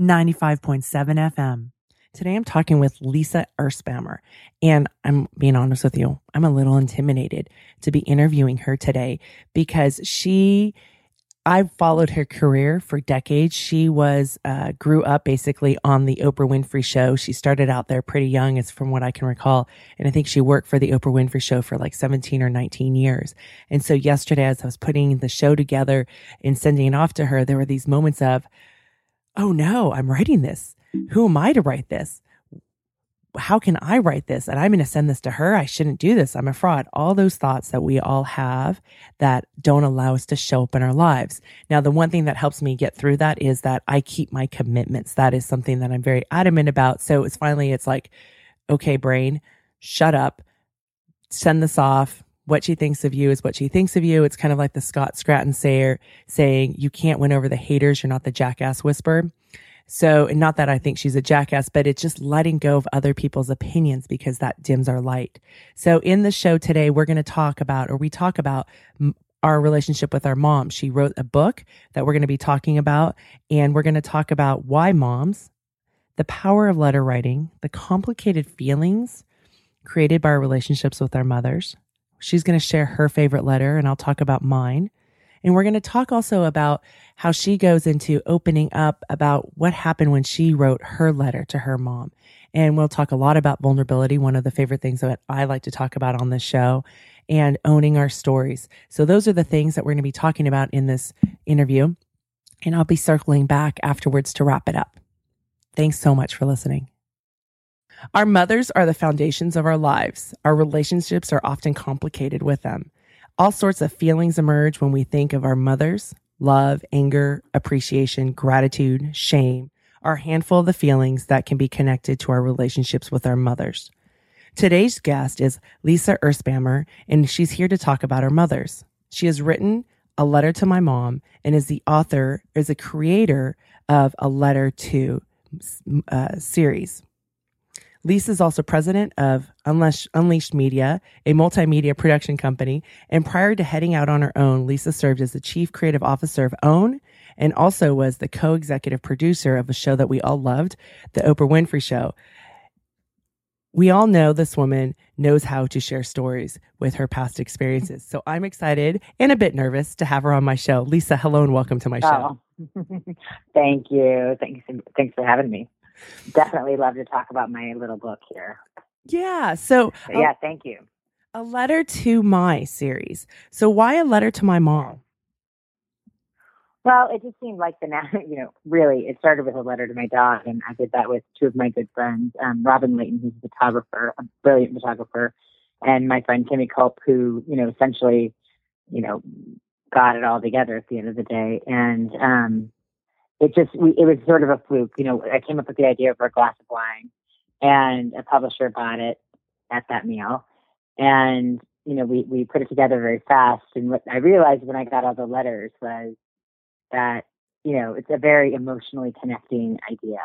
95.7 FM. Today I'm talking with Lisa Erspamer, and I'm being honest with you, I'm a little intimidated to be interviewing her today because she I've followed her career for decades. She was uh, grew up basically on the Oprah Winfrey Show. She started out there pretty young, as from what I can recall, and I think she worked for the Oprah Winfrey Show for like seventeen or nineteen years. And so yesterday, as I was putting the show together and sending it off to her, there were these moments of, "Oh no, I'm writing this. Who am I to write this? how can I write this? And I'm going to send this to her. I shouldn't do this. I'm a fraud. All those thoughts that we all have that don't allow us to show up in our lives. Now, the one thing that helps me get through that is that I keep my commitments. That is something that I'm very adamant about. So it's finally, it's like, okay, brain, shut up, send this off. What she thinks of you is what she thinks of you. It's kind of like the Scott Stratten sayer saying, you can't win over the haters. You're not the jackass whisperer. So, and not that I think she's a jackass, but it's just letting go of other people's opinions because that dims our light. So, in the show today, we're going to talk about, or we talk about our relationship with our mom. She wrote a book that we're going to be talking about, and we're going to talk about why moms, the power of letter writing, the complicated feelings created by our relationships with our mothers. She's going to share her favorite letter, and I'll talk about mine. And we're going to talk also about how she goes into opening up about what happened when she wrote her letter to her mom. And we'll talk a lot about vulnerability, one of the favorite things that I like to talk about on this show, and owning our stories. So those are the things that we're going to be talking about in this interview. And I'll be circling back afterwards to wrap it up. Thanks so much for listening. Our mothers are the foundations of our lives. Our relationships are often complicated with them. All sorts of feelings emerge when we think of our mothers. Love, anger, appreciation, gratitude, shame are a handful of the feelings that can be connected to our relationships with our mothers. Today's guest is Lisa Erspamer, and she's here to talk about her mothers. She has written A Letter to My Mom and is the author, is a creator of A Letter to uh, series. Lisa is also president of Unleashed, Unleashed Media, a multimedia production company. And prior to heading out on her own, Lisa served as the chief creative officer of OWN and also was the co executive producer of a show that we all loved, The Oprah Winfrey Show. We all know this woman knows how to share stories with her past experiences. So I'm excited and a bit nervous to have her on my show. Lisa, hello and welcome to my show. Oh. Thank you. Thanks, thanks for having me definitely love to talk about my little book here. Yeah. So, so yeah, thank you. A letter to my series. So why a letter to my mom? Well, it just seemed like the now, you know, really, it started with a letter to my dog, and I did that with two of my good friends, um, Robin Layton, who's a photographer, a brilliant photographer, and my friend Timmy Culp, who, you know, essentially, you know, got it all together at the end of the day. And um, it just we, it was sort of a fluke. You know, I came up with the idea for a glass of wine, and a publisher bought it at that meal, and you know we we put it together very fast. And what I realized when I got all the letters was that you know it's a very emotionally connecting idea.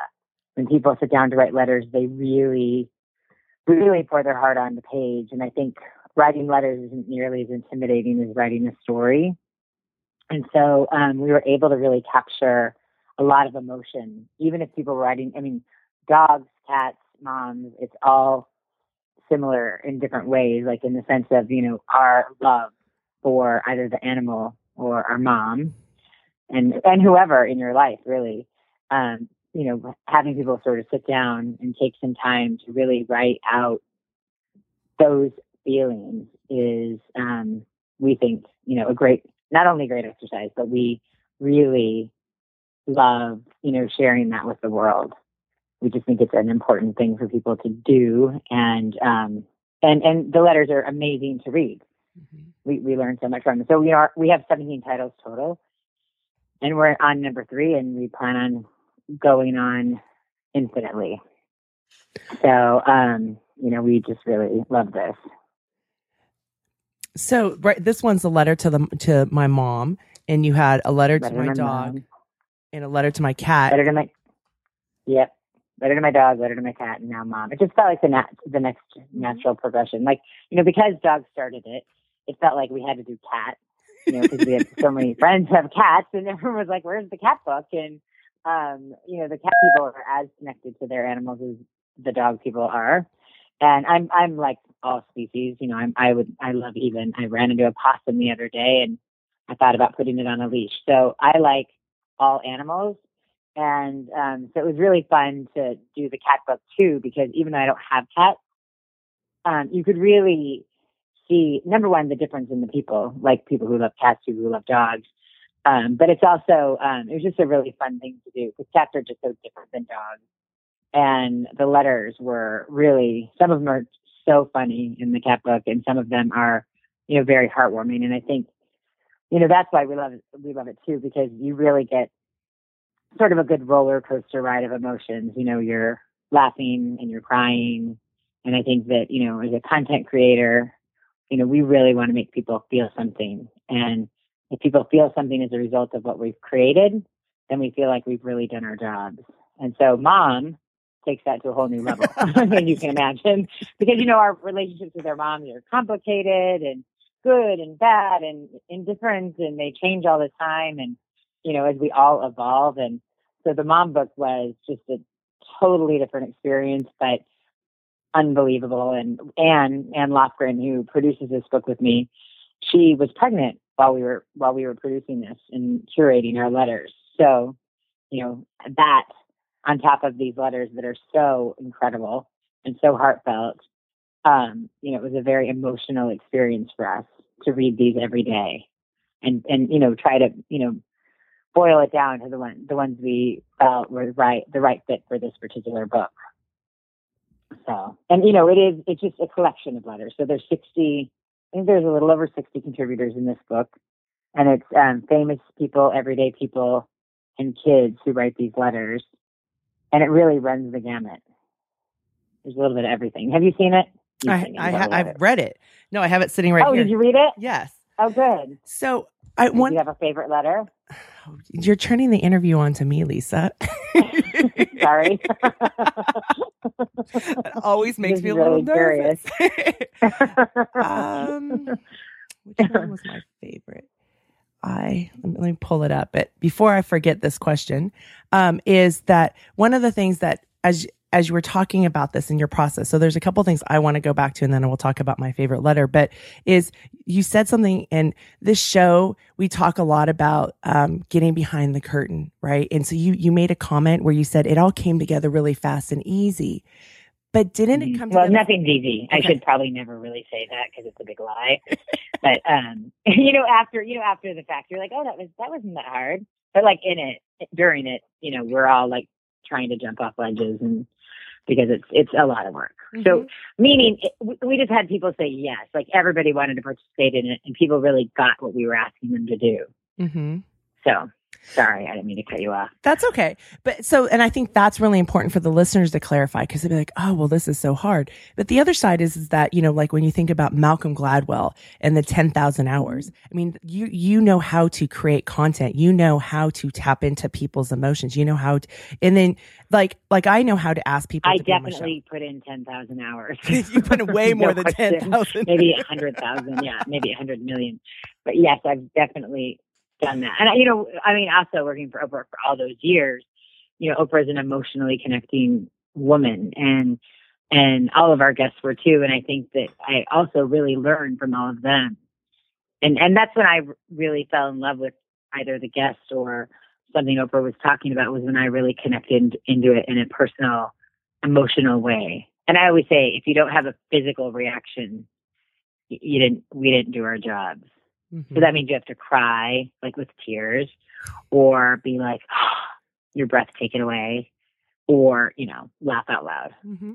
When people sit down to write letters, they really really pour their heart on the page, and I think writing letters isn't nearly as intimidating as writing a story. And so um, we were able to really capture a lot of emotion, even if people writing, I mean, dogs, cats, moms, it's all similar in different ways, like in the sense of, you know, our love for either the animal or our mom and, and whoever in your life, really. Um, you know, having people sort of sit down and take some time to really write out those feelings is, um, we think, you know, a great, not only great exercise, but we really love, you know, sharing that with the world. We just think it's an important thing for people to do, and um, and and the letters are amazing to read. Mm-hmm. We we learn so much from them. So we are we have 17 titles total, and we're on number three, and we plan on going on infinitely. So, um, you know, we just really love this. So, right, this one's a letter to the to my mom, and you had a letter, Letter to my, my dog mom. And a letter to my cat. Letter to my, yep. Letter to my dog, letter to my cat, and now mom. It just felt like the nat- the next natural progression. Like you know, because dogs started it, it felt like we had to do cat. You know, because we had so many friends who have cats, and everyone was like, "Where's the cat book?" And um, you know, the cat people are as connected to their animals as the dog people are. And I'm I'm like all species. You know, I'm I would I love even. I ran into a possum the other day, and I thought about putting it on a leash. So I like all animals. And um, so it was really fun to do the cat book too, because even though I don't have cats, um, you could really see number one the difference in the people, like people who love cats, people who love dogs. Um, but it's also um, it was just a really fun thing to do because cats are just so different than dogs. And the letters were really some of them are so funny in the cat book, and some of them are you know very heartwarming. And I think you know that's why we love it. We love it too because you really get sort of a good roller coaster ride of emotions. You know, you're laughing and you're crying. And I think that, you know, as a content creator, you know, we really want to make people feel something. And if people feel something as a result of what we've created, then we feel like we've really done our jobs. And so mom takes that to a whole new level, and you can imagine, because, you know, our relationships with our moms are complicated and good and bad and indifferent and they change all the time. And, you know, as we all evolve. And so the mom book was just a totally different experience, but unbelievable. And Anne, Anne Lofgren, who produces this book with me, she was pregnant while we were while we were producing this and curating our letters. So, you know, that on top of these letters that are so incredible and so heartfelt, um, you know, it was a very emotional experience for us to read these every day and and you know try to you know boil it down to the one the ones we felt were right the right fit for this particular book. So and you know it is it's just a collection of letters. So there's sixty I think there's a little over sixty contributors in this book. And it's um, famous people, everyday people, and kids who write these letters. And it really runs the gamut. There's a little bit of everything. Have you seen it? I. I You've ha- read I've it. read it. No, I have it sitting right oh, here. did you read it? Yes. Oh, good. So I Did want you have a favorite letter? you're turning the interview on to me, Lisa. Sorry. It always makes me a is little really nervous. um, which one was my favorite? I let me, let me pull it up. But before I forget this question, um, is that one of the things that as as you were talking about this in your process, so there's a couple things I want to go back to, and then we'll talk about my favorite letter. But is you said something in this show? We talk a lot about um, getting behind the curtain, right? And so you you made a comment where you said it all came together really fast and easy. But didn't it come well, together? nothing's easy. I should probably never really say that because it's a big lie. but um, you know, after you know, after the fact, you're like, oh, that was that wasn't that hard. But like in it, during it, you know, we're all like trying to jump off ledges and because it's it's a lot of work. So meaning it, we- just had people say yes, like everybody wanted to participate in it, and people really got what we were asking them to do. hmm So sorry, I didn't mean to cut you off. That's okay. But so, and I think that's really important for the listeners to clarify because they'd be like, oh, well, this is so hard. But the other side is, is that, you know, like when you think about Malcolm Gladwell and the 10,000 hours, mm-hmm. I mean, you, you know how to create content. You know how to tap into people's emotions. You know how to, and then like, like I know how to ask people I to be on my show. definitely put in ten thousand hours. you put in way more No than question. 10,000. maybe a hundred thousand, yeah, maybe a hundred million. But yes, I've definitely done that. And I- you know, I mean, also working for Oprah for all those years, you know, Oprah is an emotionally connecting woman, and and all of our guests were too. And I think that I also really learned from all of them, and and that's when I really fell in love with either the guest or something Oprah was talking about was when I really connected into it in a personal, emotional way. And I always say, if you don't have a physical reaction, you didn't, we didn't do our jobs. Mhm. So that means you have to cry, like with tears, or be like, your breath taken away, or, you know, laugh out loud. hmm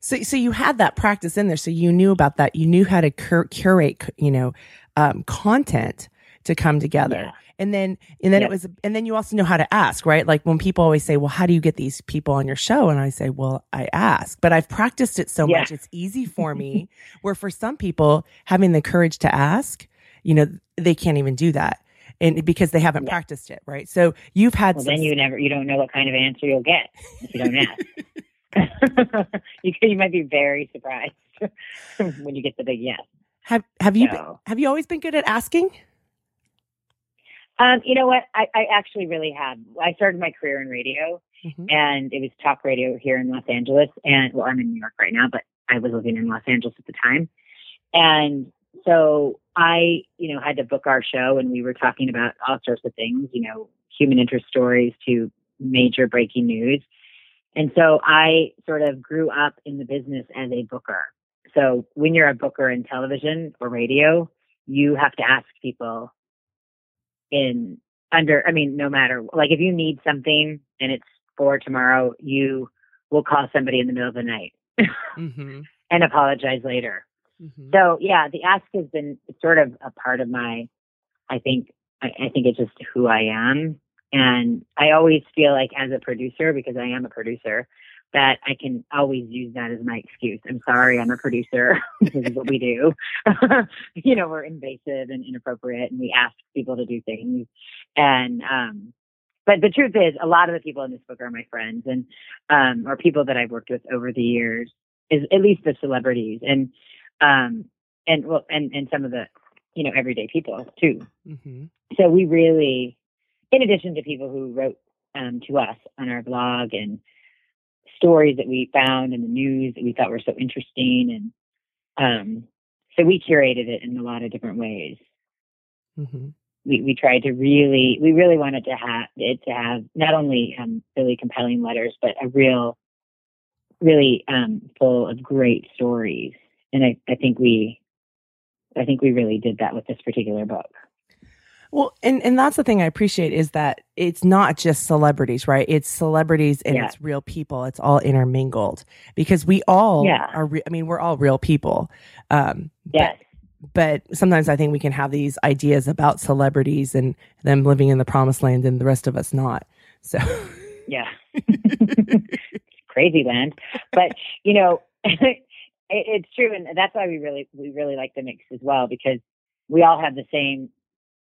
So, so you had that practice in there. So you knew about that. You knew how to cur- curate, you know, um, content to come together. Yeah. And then, and then Yeah. it was, and then you also know how to ask, right? Like when people always say, well, how do you get these people on your show? And I say, well, I ask, but I've practiced it so Yeah. much. It's easy for me where for some people having the courage to ask, you know, they can't even do that. And because they haven't Yeah. practiced it, right? So you've had Well, some, then you never, you don't know what kind of answer you'll get if you don't ask. you, you might be very surprised when you get the big yes. have, have you, So- have you always been good at asking? Um, you know what? I, I actually really have. I started my career in radio, Mhm. and it was talk radio here in Los Angeles. And well, I'm in New York right now, but I was living in Los Angeles at the time. And so I, you know, had to book our show, and we were talking about all sorts of things, you know, human interest stories to major breaking news. And so I sort of grew up in the business as a booker. So when you're a booker in television or radio, you have to ask people in under, I mean, no matter, like if you need something and it's for tomorrow, you will call somebody in the middle of the night Mm-hmm. and apologize later. Mm-hmm. So yeah, the ask has been sort of a part of my, I think, I, I think it's just who I am. And I always feel like as a producer, because I am a producer, that I can always use that as my excuse. I'm sorry, I'm a producer. this is what we do. you know, we're invasive and inappropriate and we ask people to do things. And, um, but the truth is a lot of the people in this book are my friends and, um, or people that I've worked with over the years is at least the celebrities and, um, and well, and, and some of the, you know, everyday people too. Mm-hmm. So we really, in addition to people who wrote um, to us on our blog and stories that we found in the news that we thought were so interesting, and um, so we curated it in a lot of different ways. Mm-hmm. We we tried to really, we really wanted to have it to have not only um, really compelling letters, but a real, really um, full of great stories. And I, I think we, I think we really did that with this particular book. Well, and, and that's the thing I appreciate is that it's not just celebrities, right? It's celebrities and Yeah. it's real people. It's all intermingled because we all Yeah. are, re- I mean, we're all real people. Um, Yes. but, but sometimes I think we can have these ideas about celebrities and them living in the promised land and the rest of us not. So, Yeah. Crazy land. But, you know, it, it's true. And that's why we really, we really like the mix as well, because we all have the same,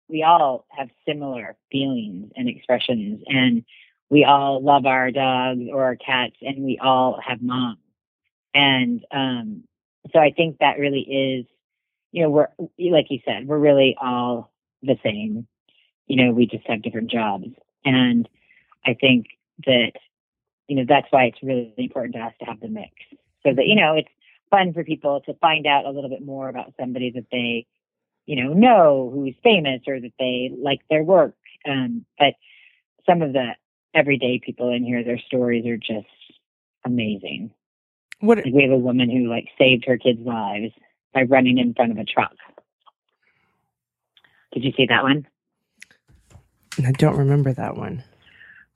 we all have similar feelings and expressions and we all love our dogs or our cats and we all have moms. And, um, so I think that really is, you know, we're, like you said, we're really all the same. You know, we just have different jobs. And I think that, you know, that's why it's really important to us to have the mix so that, you know, it's fun for people to find out a little bit more about somebody that they, you know, know who's famous or that they like their work. Um, but some of the everyday people in here, their stories are just amazing. what, Like we have a woman who like saved her kids' lives by running in front of a truck. Did you see that one? I don't remember that one.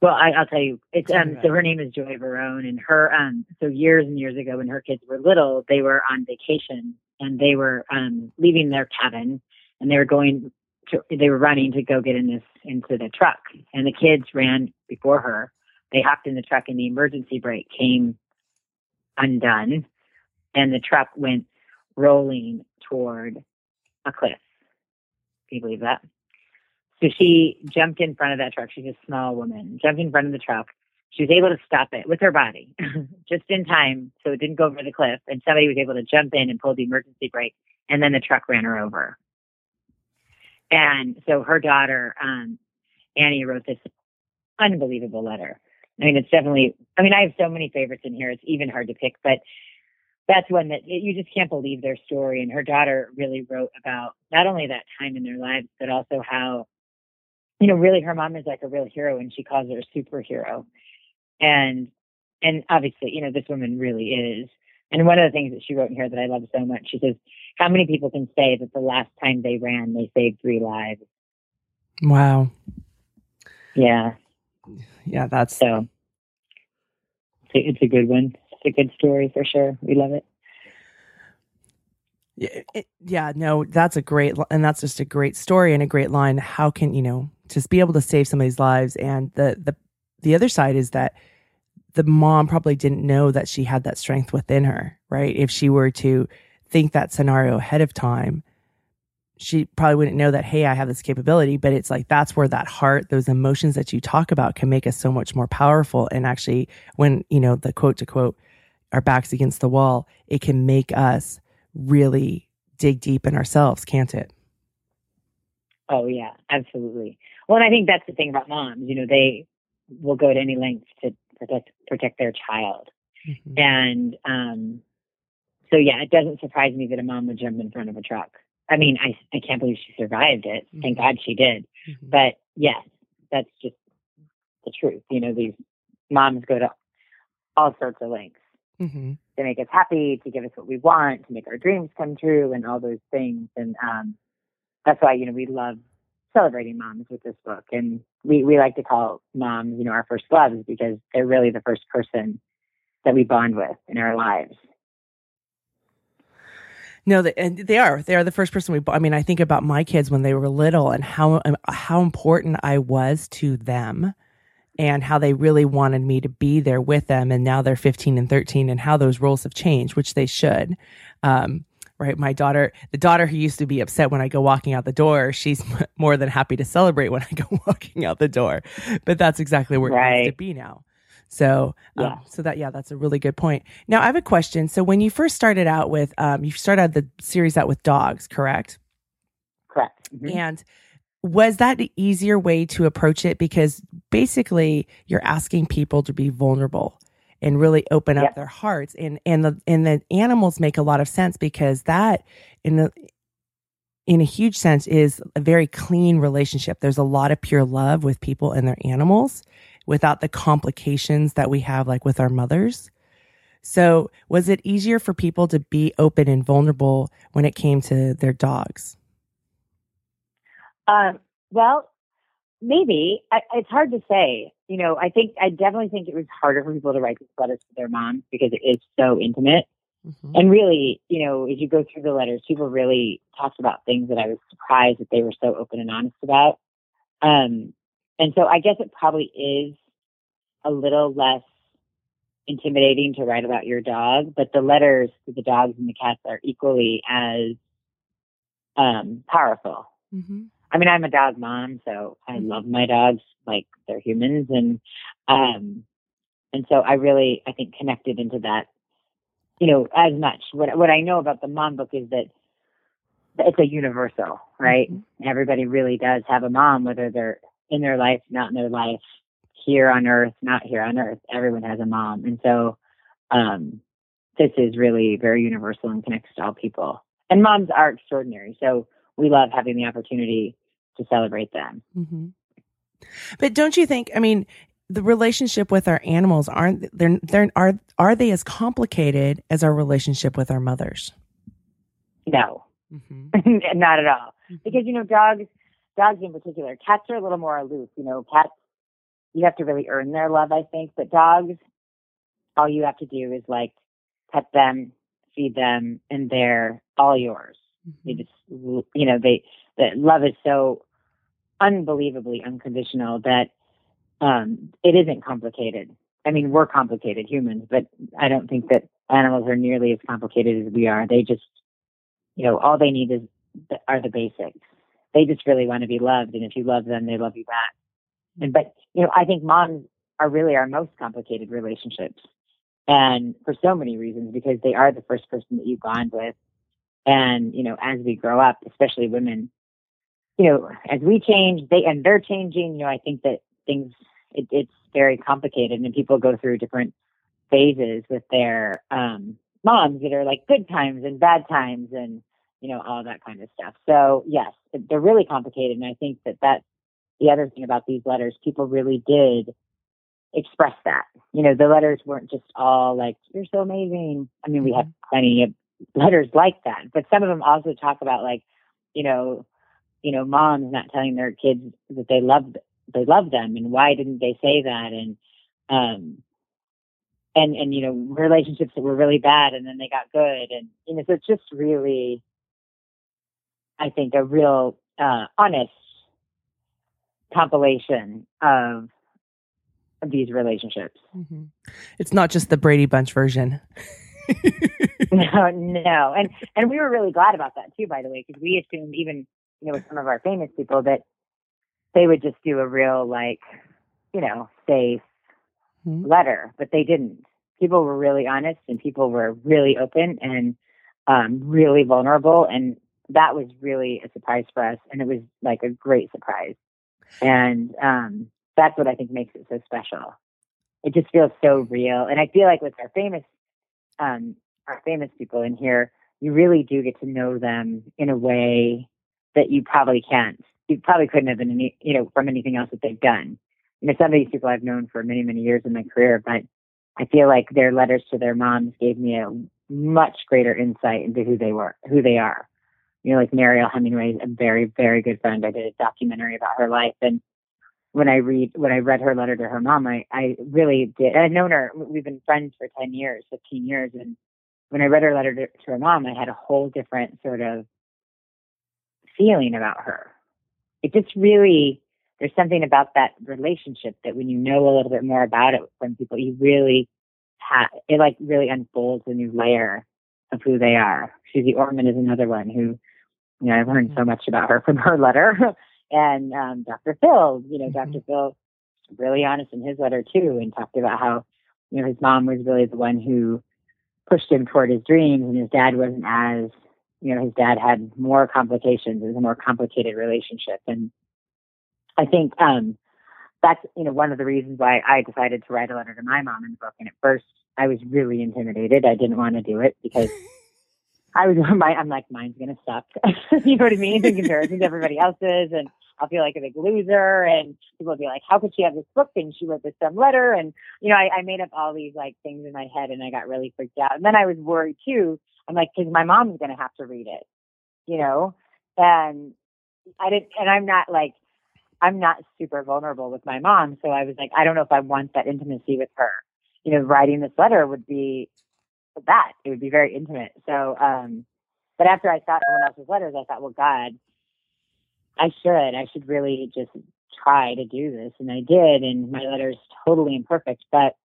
Well, I, I'll tell you, it's um. So her name is Joy Barone, and her um. So years and years ago, when her kids were little, they were on vacation and they were um leaving their cabin, and they were going to. They were running to go get in this into the truck, and the kids ran before her. They hopped in the truck, and the emergency brake came undone, and the truck went rolling toward a cliff. Can you believe that? So she jumped in front of that truck. She's a small woman, jumped in front of the truck. She was able to stop it with her body just in time so it didn't go over the cliff. And somebody was able to jump in and pull the emergency brake. And then the truck ran her over. And so her daughter, um, Annie, wrote this unbelievable letter. I mean, it's definitely, I mean, I have so many favorites in here. It's even hard to pick, but that's one that you just can't believe their story. And her daughter really wrote about not only that time in their lives, but also how, you know, really her mom is like a real hero and she calls her a superhero. And, and obviously, you know, this woman really is. And one of the things that she wrote in here that I love so much, she says, how many people can say that the last time they ran, they saved three lives? Wow. Yeah. Yeah, that's So it's a, it's a good one. It's a good story for sure. We love it. Yeah, it, yeah, no, that's a great, and that's just a great story and a great line. How can you know just be able to save somebody's lives? And the the the other side is that the mom probably didn't know that she had that strength within her, right? If she were to think that scenario ahead of time, she probably wouldn't know that, hey, I have this capability. But it's like that's where that heart, those emotions that you talk about can make us so much more powerful. And actually, when, you know, the quote to quote, our backs against the wall, it can make us really dig deep in ourselves, can't it? Oh, yeah, absolutely. Well, and I think that's the thing about moms. You know, they will go to any lengths to protect protect their child. Mm-hmm. And um, so, yeah, it doesn't surprise me that a mom would jump in front of a truck. I mean, I I can't believe she survived it. Mm-hmm. Thank God she did. Mm-hmm. But yes, that's just the truth. You know, these moms go to all sorts of lengths mm-hmm. to make us happy, to give us what we want, to make our dreams come true, and all those things. And um, that's why you know we love celebrating moms with this book. And we, we like to call moms, you know, our first loves because they're really the first person that we bond with in our lives. No, they, and they are. They are the first person we. I mean, I think about my kids when they were little and how um, how important I was to them, and how they really wanted me to be there with them. And now they're 15 and 13, and how those roles have changed, which they should. Um, right? My daughter, the daughter who used to be upset when I go walking out the door, she's more than happy to celebrate when I go walking out the door. But that's exactly where right. it needs to be now. So, um, yeah. so that, yeah, that's a really good point. Now I have a question. So when you first started out with, um, you started the series out with dogs, correct? Correct. Mm-hmm. And was that the easier way to approach it? Because basically you're asking people to be vulnerable and really open up their hearts. And and the and the animals make a lot of sense because that in the in a huge sense is a very clean relationship. There's a lot of pure love with people and their animals without the complications that we have like with our mothers. So was it easier for people to be open and vulnerable when it came to their dogs? Um, well maybe I, it's hard to say you know, I think I definitely think it was harder for people to write these letters to their moms because it is so intimate. Mm-hmm. And really, you know, as you go through the letters, people really talked about things that I was surprised that they were so open and honest about. Um, and so I guess it probably is a little less intimidating to write about your dog, but the letters to the dogs and the cats are equally as um, powerful. Mm-hmm. I mean, I'm a dog mom, so I mm-hmm. love my dogs like they're humans, and um, and so I really, I think, connected into that, you know, as much. What what I know about the mom book is that it's a universal, right? Mm-hmm. Everybody really does have a mom, whether they're in their life, not in their life, here on Earth, not here on Earth. Everyone has a mom, and so um, this is really very universal and connects to all people. And moms are extraordinary, so we love having the opportunity to celebrate them. Mm-hmm. But don't you think? I mean, the relationship with our animals aren't they're they're are are they as complicated as our relationship with our mothers? No, mm-hmm. not at all. Mm-hmm. Because you know, dogs, dogs in particular, cats are a little more aloof. You know, cats you have to really earn their love, I think. But dogs, all you have to do is like pet them, feed them, and they're all yours. Mm-hmm. They just, you know, they that love is so unbelievably unconditional that um, it isn't complicated. I mean, we're complicated humans, but I don't think that animals are nearly as complicated as we are. They just, you know, all they need is are the basics. They just really want to be loved, and if you love them, they love you back. And but you know, I think moms are really our most complicated relationships, and for so many reasons because they are the first person that you bond with, and you know, as we grow up, especially women, you know, as we change, they and they're changing. You know, I think that things it, it's very complicated, and people go through different phases with their um, moms that are like good times and bad times, and you know all that kind of stuff. So yes, they're really complicated, and I think that that's the other thing about these letters. People really did express that. You know, the letters weren't just all like "you're so amazing." I mean, we have mm-hmm. plenty of letters like that, but some of them also talk about like, you know, you know, moms not telling their kids that they love they love them and why didn't they say that and um and and you know relationships that were really bad and then they got good and you know so it's just really I think, a real uh, honest compilation of, of these relationships. Mm-hmm. It's not just the Brady Bunch version. no, no, and and we were really glad about that too. By the way, because we assumed even you know with some of our famous people that they would just do a real like you know safe mm-hmm. letter, but they didn't. People were really honest, and people were really open and um, really vulnerable, and that was really a surprise for us, and it was like a great surprise. And um, that's what I think makes it so special. It just feels so real. And I feel like with our famous, um, our famous people in here, you really do get to know them in a way that you probably can't. You probably couldn't have been, any, you know, from anything else that they've done. You know, some of these people I've known for many, many years in my career, but I feel like their letters to their moms gave me a much greater insight into who they were, who they are you know, like Mariel Hemingway, is a very, very good friend. I did a documentary about her life. And when I read, when I read her letter to her mom, I, I really did. I'd known her. We've been friends for 10 years, 15 years. And when I read her letter to, to her mom, I had a whole different sort of feeling about her. It just really, there's something about that relationship that when you know a little bit more about it from people, you really have, it like really unfolds a new layer of who they are. Suze Orman is another one who you know, I've learned so mm-hmm. much about her from her letter. and um, Dr. Phil, you know, mm-hmm. Dr. Phil, really honest in his letter too, and talked about how, you know, his mom was really the one who pushed him toward his dreams, and his dad wasn't as, you know, his dad had more complications. It was a more complicated relationship, and I think um, that's you know one of the reasons why I decided to write a letter to my mom in the book. And at first, I was really intimidated. I didn't want to do it because I was, my, I'm like, mine's gonna suck. you know what I mean? In comparison to everybody else's, and I'll feel like a big loser. And people will be like, "How could she have this book?" And she wrote this dumb letter. And you know, I, I made up all these like things in my head, and I got really freaked out. And then I was worried too. I'm like, because my mom's gonna have to read it, you know. And I didn't, and I'm not like, I'm not super vulnerable with my mom. So I was like, I don't know if I want that intimacy with her. You know, writing this letter would be that. It would be very intimate. So, um, but after I saw someone else's letters, I thought, well, God, I should, I should really just try to do this. And I did. And my letter is totally imperfect, but,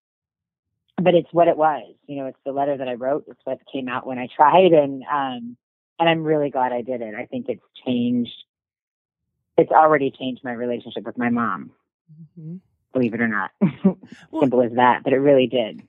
but it's what it was. You know, it's the letter that I wrote. It's what came out when I tried. And, um, and I'm really glad I did it. I think it's changed. It's already changed my relationship with my mom. Mm-hmm. Believe it or not. Simple as that, but it really did.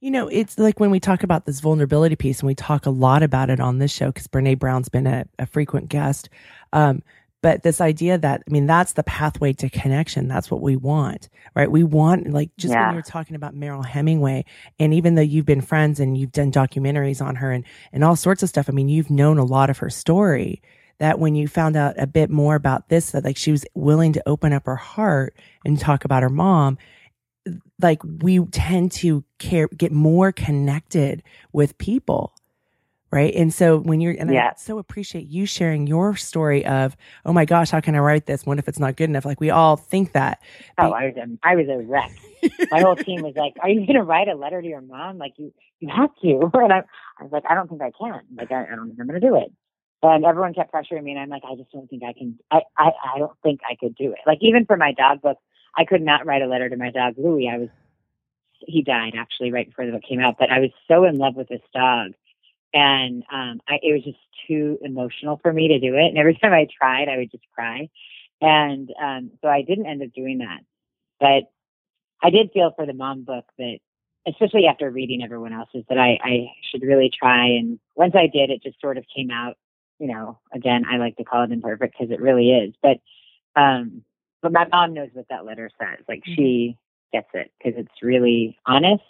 You know, it's like when we talk about this vulnerability piece, and we talk a lot about it on this show because Brene Brown's been a, a frequent guest. Um, but this idea that, I mean, that's the pathway to connection. That's what we want, right? We want, like, just yeah. when you were talking about Mariel Hemingway, and even though you've been friends and you've done documentaries on her and, and all sorts of stuff, I mean, you've known a lot of her story. That when you found out a bit more about this, that like she was willing to open up her heart and talk about her mom, like we tend to care, get more connected with people. Right. And so when you're, and yeah. I so appreciate you sharing your story of, oh my gosh, how can I write this? What if it's not good enough? Like we all think that. Oh, I was, a, I was a wreck. my whole team was like, are you going to write a letter to your mom? Like you, you have to. And I, I was like, I don't think I can. Like, I, I don't think I'm going to do it. And everyone kept pressuring me. And I'm like, I just don't think I can. I, I, I don't think I could do it. Like even for my dog book, I could not write a letter to my dog Louie. I was he died actually right before the book came out, but I was so in love with this dog. And um, I, it was just too emotional for me to do it. And every time I tried, I would just cry. And um, so I didn't end up doing that. But I did feel for the mom book that, especially after reading everyone else's, that I, I should really try. And once I did, it just sort of came out. You know, again, I like to call it imperfect because it really is. But um, but my mom knows what that letter says. Like mm-hmm. she gets it because it's really honest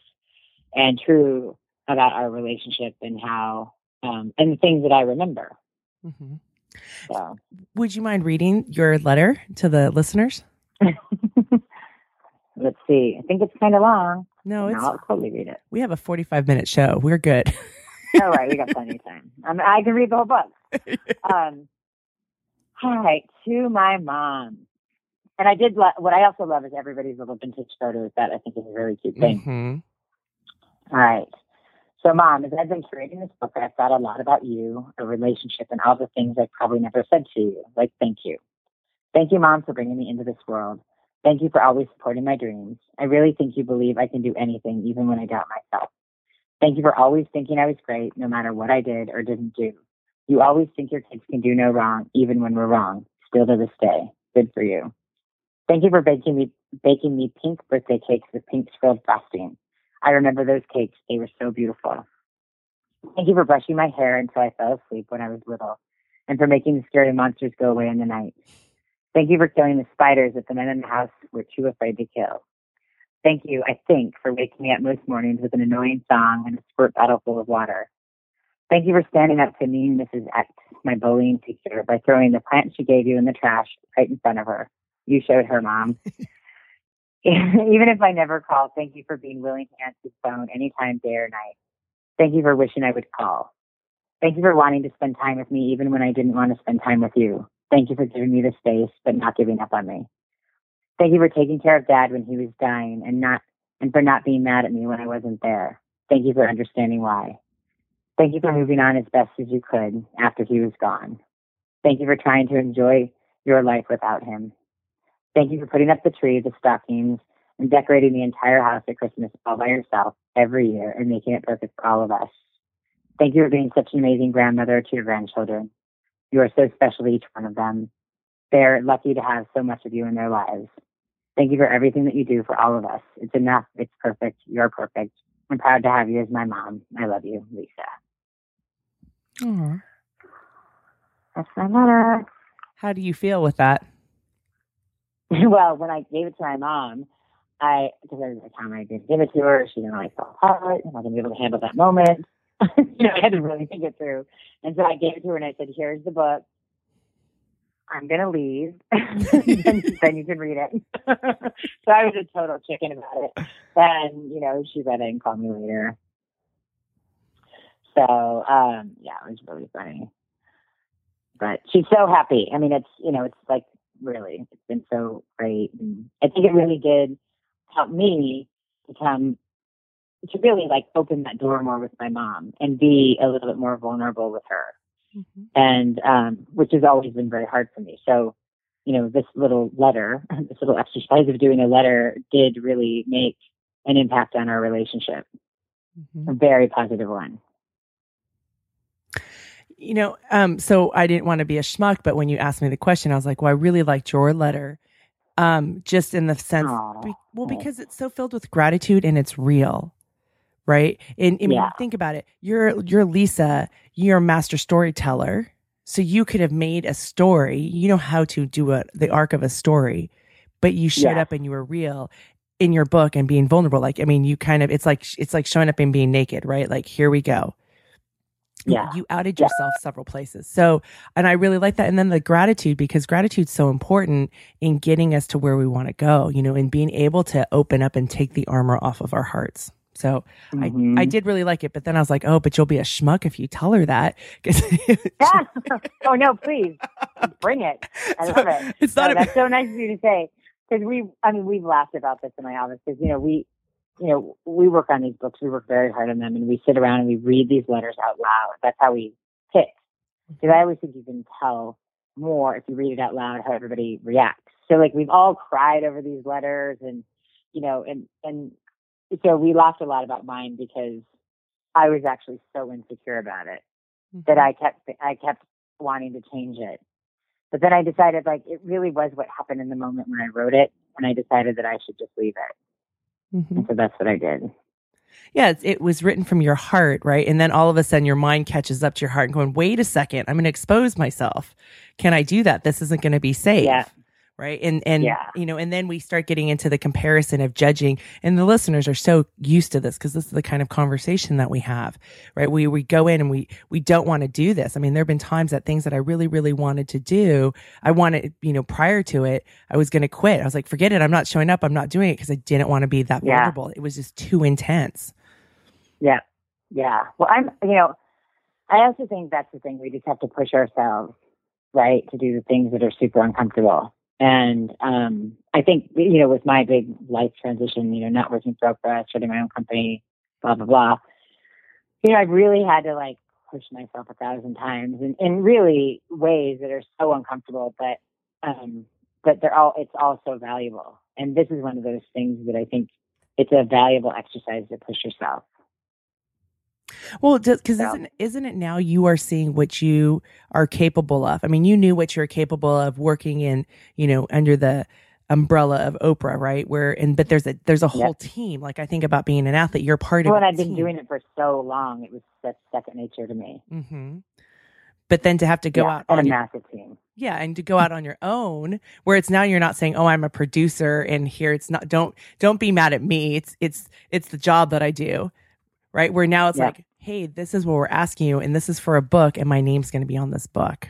and true about our relationship and how um, and the things that I remember. Mm-hmm. So, would you mind reading your letter to the listeners? Let's see. I think it's kind of long. No, it's. No, I'll totally read it. We have a forty-five minute show. We're good. All right, we got plenty of time. Um, I can read the whole book. Um, all right, to my mom and I did lo- what I also love is everybody's little vintage photos. That I think is a really cute thing. Mm-hmm. All right. So, Mom, as I've been creating this book, I've thought a lot about you, a relationship, and all the things I probably never said to you, like thank you. Thank you, Mom, for bringing me into this world. Thank you for always supporting my dreams. I really think you believe I can do anything, even when I doubt myself. Thank you for always thinking I was great, no matter what I did or didn't do. You always think your kids can do no wrong, even when we're wrong. Still to this day. Good for you. Thank you for baking me baking me pink birthday cakes with pink filled frosting. I remember those cakes. They were so beautiful. Thank you for brushing my hair until I fell asleep when I was little, and for making the scary monsters go away in the night. Thank you for killing the spiders that the men in the house were too afraid to kill. Thank you, I think, for waking me up most mornings with an annoying song and a squirt bottle full of water. Thank you for standing up to me, Mrs. X, my bullying teacher, by throwing the plant she gave you in the trash right in front of her. You showed her, Mom. Even if I never call, thank you for being willing to answer the phone anytime, day or night. Thank you for wishing I would call. Thank you for wanting to spend time with me even when I didn't want to spend time with you. Thank you for giving me the space, but not giving up on me. Thank you for taking care of dad when he was dying and not and for not being mad at me when I wasn't there. Thank you for understanding why. Thank you for moving on as best as you could after he was gone. Thank you for trying to enjoy your life without him. Thank you for putting up the tree, the stockings, and decorating the entire house at Christmas all by yourself every year and making it perfect for all of us. Thank you for being such an amazing grandmother to your grandchildren. You are so special to each one of them. They're lucky to have so much of you in their lives. Thank you for everything that you do for all of us. It's enough. It's perfect. You're perfect. I'm proud to have you as my mom. I love you, Lisa. Aww. That's my letter. How do you feel with that? well, when I gave it to my mom, I because at the time I didn't give it to her, she didn't really feel apart. I'm not gonna be able to handle that moment. you know, I had to really think it through. And so I gave it to her and I said, Here's the book. I'm gonna leave, and then you can read it. so I was a total chicken about it. Then you know she read it and called me later. So um, yeah, it was really funny. But she's so happy. I mean, it's you know, it's like really, it's been so great. And I think it really did help me become to really like open that door more with my mom and be a little bit more vulnerable with her mm-hmm. and um, which has always been very hard for me. So, you know, this little letter, this little exercise of doing a letter did really make an impact on our relationship. Mm-hmm. A very positive one. You know, um, so I didn't want to be a schmuck, but when you asked me the question, I was like, well, I really liked your letter. Um, just in the sense, be, well, because it's so filled with gratitude and it's real right? And I mean, yeah. think about it. You're you're Lisa. You're a master storyteller, so you could have made a story. You know how to do a, the arc of a story, but you showed yeah. up and you were real in your book and being vulnerable. Like, I mean, you kind of it's like it's like showing up and being naked, right? Like, here we go. Yeah. You outed yourself yeah. several places. So, and I really like that. And then the gratitude, because gratitude's so important in getting us to where we want to go, you know, and being able to open up and take the armor off of our hearts. So mm-hmm. I, I mm-hmm. did really like it, but then I was like, oh, but you'll be a schmuck if you tell her that. yeah. oh no, please bring it. I love it. It's not. No, a- that's so nice of you to say because we, I mean, we've laughed about this in my office because you know we, you know, we work on these books. We work very hard on them, and we sit around and we read these letters out loud. That's how we pick. Because I always think you can tell more if you read it out loud how everybody reacts. So like we've all cried over these letters and you know and and so we laughed a lot about mine because I was actually so insecure about it mm-hmm. that I kept I kept wanting to change it. But then I decided like it really was what happened in the moment when I wrote it, and I decided that I should just leave it. Mm-hmm. And so that's what I did. Yeah, it was written from your heart, right? And then all of a sudden your mind catches up to your heart and going, wait a second, I'm going to expose myself. Can I do that? This isn't going to be safe. Yeah right? And and yeah. you know and then we start getting into the comparison of judging. And the listeners are so used to this because this is the kind of conversation that we have right? We we go in and we we don't want to do this. I mean there have been times that things that i really really wanted to do i wanted you know prior to it i was going to quit. I was like forget it. I'm not showing up. I'm not doing it because i didn't want to be that yeah. vulnerable. It was just too intense. Yeah yeah. Well i'm you know i also think that's the thing. We just have to push ourselves right to do the things that are super uncomfortable and um, I think, you know, with my big life transition, you know, not working for Oprah, starting my own company, blah, blah, blah, you know, I've really had to like push myself a thousand times and in really ways that are so uncomfortable, but, um, but they're all, it's all so valuable. And this is one of those things that I think it's a valuable exercise to push yourself. Well, because isn't isn't it now you are seeing what you are capable of? I mean, you knew what you're capable of working in, you know, under the umbrella of Oprah, right? Where and but there's a there's a whole team. Like I think about being an athlete, you're part well, of. Well, I've been team. doing it for so long; it was such second nature to me. Mm-hmm. But then to have to go yeah, out on a massive team, yeah, and to go out on your own, where it's now you're not saying, "Oh, I'm a producer," and here it's not. Don't don't be mad at me. It's it's it's the job that I do, right? Where now it's like, hey, this is what we're asking you, and this is for a book, and my name's going to be on this book.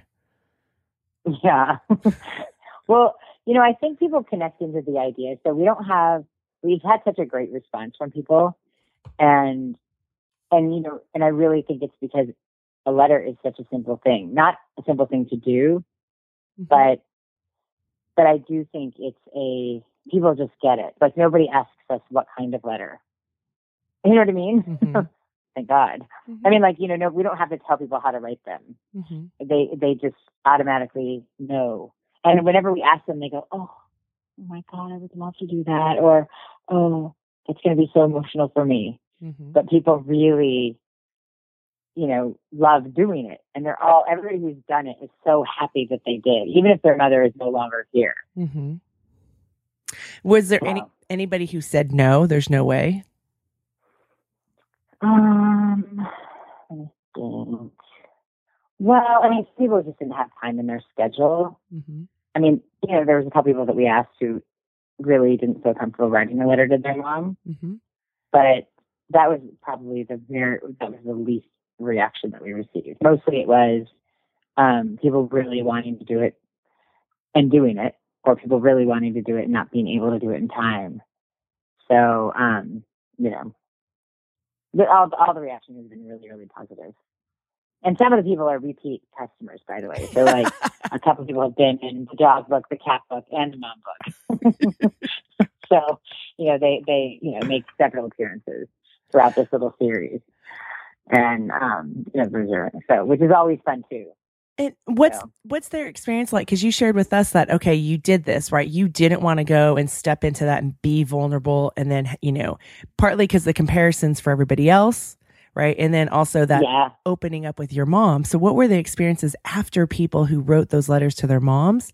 Yeah. well, you know, I think people connect into the idea. So we don't have, we've had such a great response from people. And, and, you know, and I really think it's because a letter is such a simple thing, not a simple thing to do, mm-hmm. but, but I do think it's a, people just get it. Like nobody asks us what kind of letter. You know what I mean? Mm-hmm. Thank God. Mm-hmm. I mean, like, you know, no, we don't have to tell people how to write them. Mm-hmm. They, they just automatically know and whenever we ask them, they go, "Oh, oh my God, I would love to do that," or "Oh, it's going to be so emotional for me." Mm-hmm. But people really, you know, love doing it, and they're all everybody who's done it is so happy that they did, even if their mother is no longer here. Mm-hmm. Was there any anybody who said no? There's no way. Um, Well, I mean, people just didn't have time in their schedule. Mm-hmm. I mean, you know, there was a couple people that we asked who really didn't feel comfortable writing a letter to their mom, mm-hmm. but that was probably the very that was the least reaction that we received. Mostly, it was um, people really wanting to do it and doing it, or people really wanting to do it and not being able to do it in time. So, um, you know, the, all all the reaction has been really, really positive. And some of the people are repeat customers, by the way. So, like, a couple of people have been in the dog book, the cat book, and the mom book. so, you know, they they you know make several appearances throughout this little series, and um, you know, so which is always fun too. And what's so. what's their experience like? Because you shared with us that okay, you did this right. You didn't want to go and step into that and be vulnerable, and then you know, partly because the comparisons for everybody else, right? And then also that yeah. opening up with your mom. So, what were the experiences after people who wrote those letters to their moms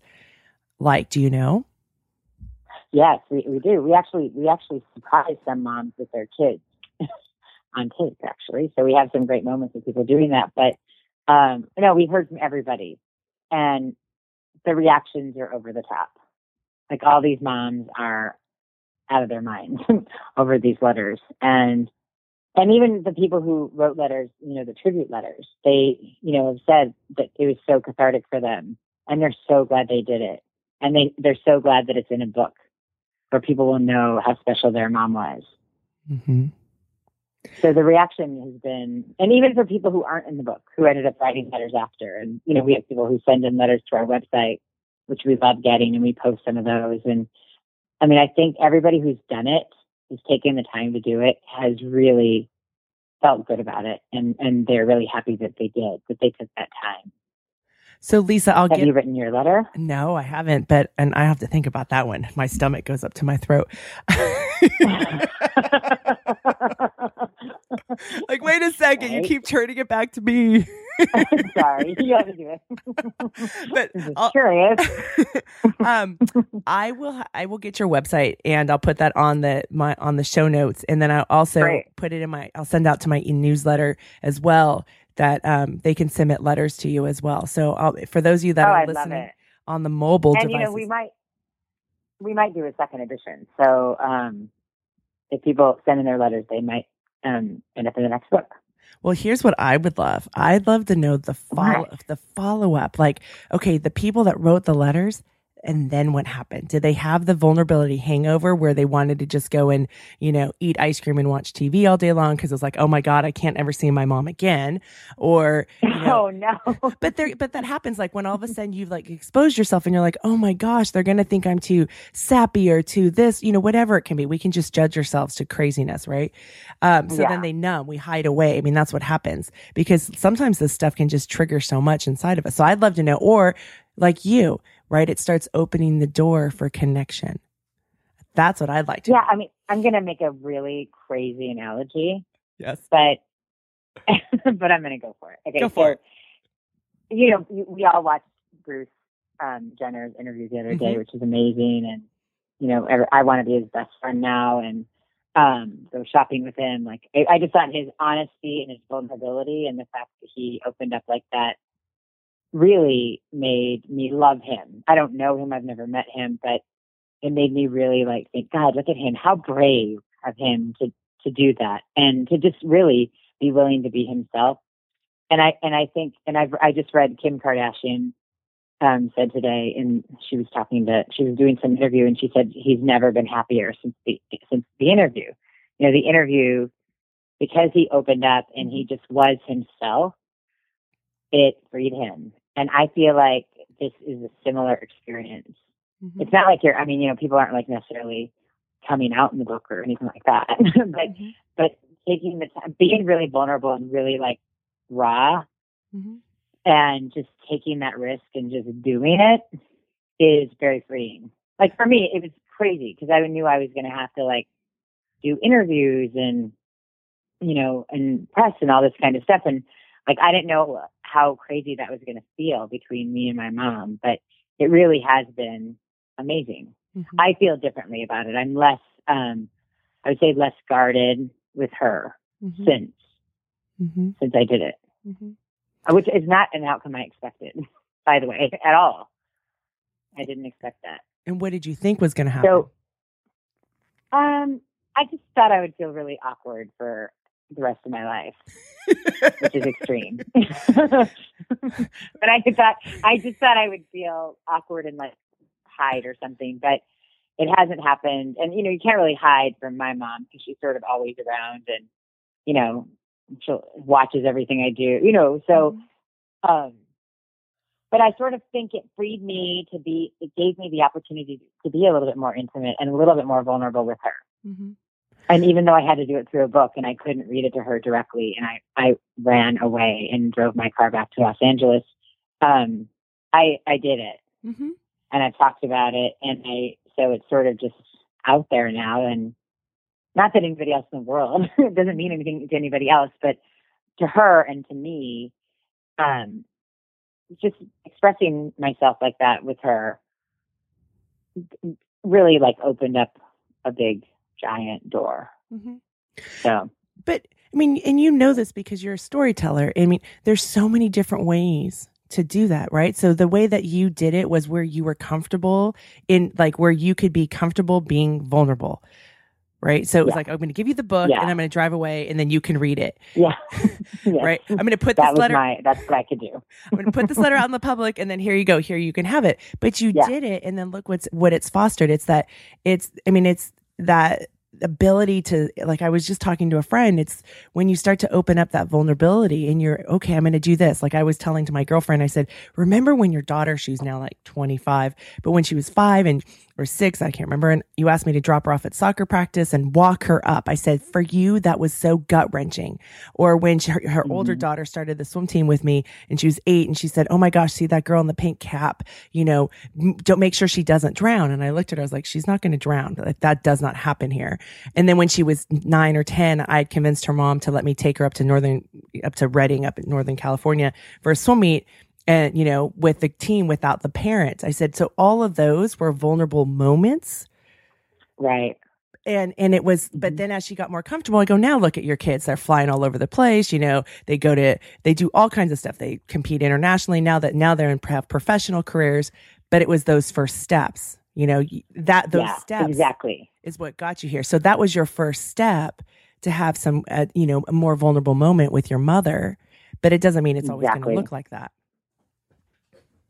like? Do you know? Yes, we, we do. We actually we actually surprise some moms with their kids on tape, actually. So we have some great moments with people doing that. But um, no, we heard from everybody, and the reactions are over the top. Like all these moms are out of their minds over these letters, and and even the people who wrote letters, you know, the tribute letters, they, you know, have said that it was so cathartic for them and they're so glad they did it. And they, they're so glad that it's in a book where people will know how special their mom was. Mm-hmm. So the reaction has been, and even for people who aren't in the book, who ended up writing letters after, and you know, we have people who send in letters to our website, which we love getting, and we post some of those. And I mean, I think everybody who's done it who's taken the time to do it has really felt good about it. And and they're really happy that they did that they took that time so lisa i'll have get you written your letter no i haven't but and i have to think about that one my stomach goes up to my throat like wait a second right. you keep turning it back to me Sorry, you have to do it. but i curious. um, I will. I will get your website, and I'll put that on the my on the show notes, and then I'll also Great. put it in my. I'll send out to my e newsletter as well that um, they can submit letters to you as well. So I'll, for those of you that oh, are listening on the mobile and devices, you know we might we might do a second edition. So um, if people send in their letters, they might um, end up in the next book. Well, here's what I would love. I'd love to know the follow the follow up. Like, okay, the people that wrote the letters, and then what happened? Did they have the vulnerability hangover where they wanted to just go and, you know, eat ice cream and watch TV all day long because it was like, oh my God, I can't ever see my mom again? Or, you know, oh no. but there, but that happens like when all of a sudden you've like exposed yourself and you're like, oh my gosh, they're going to think I'm too sappy or too this, you know, whatever it can be. We can just judge ourselves to craziness, right? Um, so Yeah. then they numb, we hide away. I mean, that's what happens because sometimes this stuff can just trigger so much inside of us. So I'd love to know, or like you, right? It starts opening the door for connection. That's what I'd like to. Yeah, I mean, I'm going to make a really crazy analogy, Yes. but but I'm going to go for it. Okay, Go for so, it. You know, we, all watched Bruce um, Jenner's interview the other day, Mhm. which is amazing, and you know, I want to be his best friend now, and um, go shopping with him. Like, I, I just thought his honesty and his vulnerability, and the fact that he opened up like that, really made me love him. I don't know him; I've never met him, but it made me really like think, God, look at him, how brave of him to to do that, and to just really be willing to be himself. And I and I think, and I've I just read Kim Kardashian um, said today, and she was talking to she was doing some interview, and she said he's never been happier since the since the interview. You know, the interview because he opened up and he just was himself. It freed him, and I feel like this is a similar experience Mhm. it's not like you're i mean you know people aren't like necessarily coming out in the book or anything like that but Mhm. but taking the time being really vulnerable and really like raw Mhm. and just taking that risk and just doing it is very freeing like for me it was crazy because i knew i was going to have to like do interviews and you know and press and all this kind of stuff and like i didn't know how crazy that was going to feel between me and my mom but it really has been amazing Mhm. I feel differently about it. I'm less, um, I would say less guarded with her Mhm. since, Mhm. since I did it, Mhm. which is not an outcome I expected, by the way, at all. I didn't expect that. And what did you think was going to happen? So, um, I just thought I would feel really awkward for the rest of my life, which is extreme. but I thought, I just thought I would feel awkward and like hide or something, but it hasn't happened. And, you know, you can't really hide from my mom because she's sort of always around and, you know, she watches everything I do, you know, so, um, but I sort of think it freed me to be, it gave me the opportunity to be a little bit more intimate and a little bit more vulnerable with her. Mhm. And even though I had to do it through a book and I couldn't read it to her directly and I, I ran away and drove my car back to Los Angeles, um, I, I did it Mhm. and I've talked about it and I, so it's sort of just out there now and not that anybody else in the world, it doesn't mean anything to anybody else, but to her and to me, um, just expressing myself like that with her really like opened up a big giant door. Mm-hmm. So But I mean, and you know this because you're a storyteller. I mean, there's so many different ways to do that, right? So the way that you did it was where you were comfortable in, like, where you could be comfortable being vulnerable, right? So it was Yeah. like, I'm going to give you the book Yeah. and I'm going to drive away and then you can read it, yeah, right? I'm going to put That this letter, my. That's what I could do. I'm going to put this letter out in the public and then here you go. Here you can have it. But you did it. And then look what's, what it's fostered. It's that it's, I mean, it's that ability to, like, I was just talking to a friend. It's when you start to open up that vulnerability and you're, okay, I'm going to do this. Like I was telling to my girlfriend, I said, remember when your daughter, she's now like 25, but when she was five and, or six, I can't remember. And you asked me to drop her off at soccer practice and walk her up. I said, for you, that was so gut wrenching. Or when she, her, her older Mhm. daughter started the swim team with me and she was eight and she said, Oh my gosh, see that girl in the pink cap, you know, m- don't make sure she doesn't drown. And I looked at her, I was like, she's not going to drown. Like, that does not happen here. And then when she was nine or 10, I had convinced her mom to let me take her up to Northern, up to Redding up in Northern California for a swim meet and, you know, with the team without the parents. I said, so all of those were vulnerable moments Right. and and it was but Mhm. then as she got more comfortable i go now look at your kids they're flying all over the place you know they go to they do all kinds of stuff they compete internationally now that now they're in have professional careers but it was those first steps you know that those yeah. steps Exactly. is what got you here so that was your first step to have some uh, you know a more vulnerable moment with your mother but it doesn't mean it's always going to look like that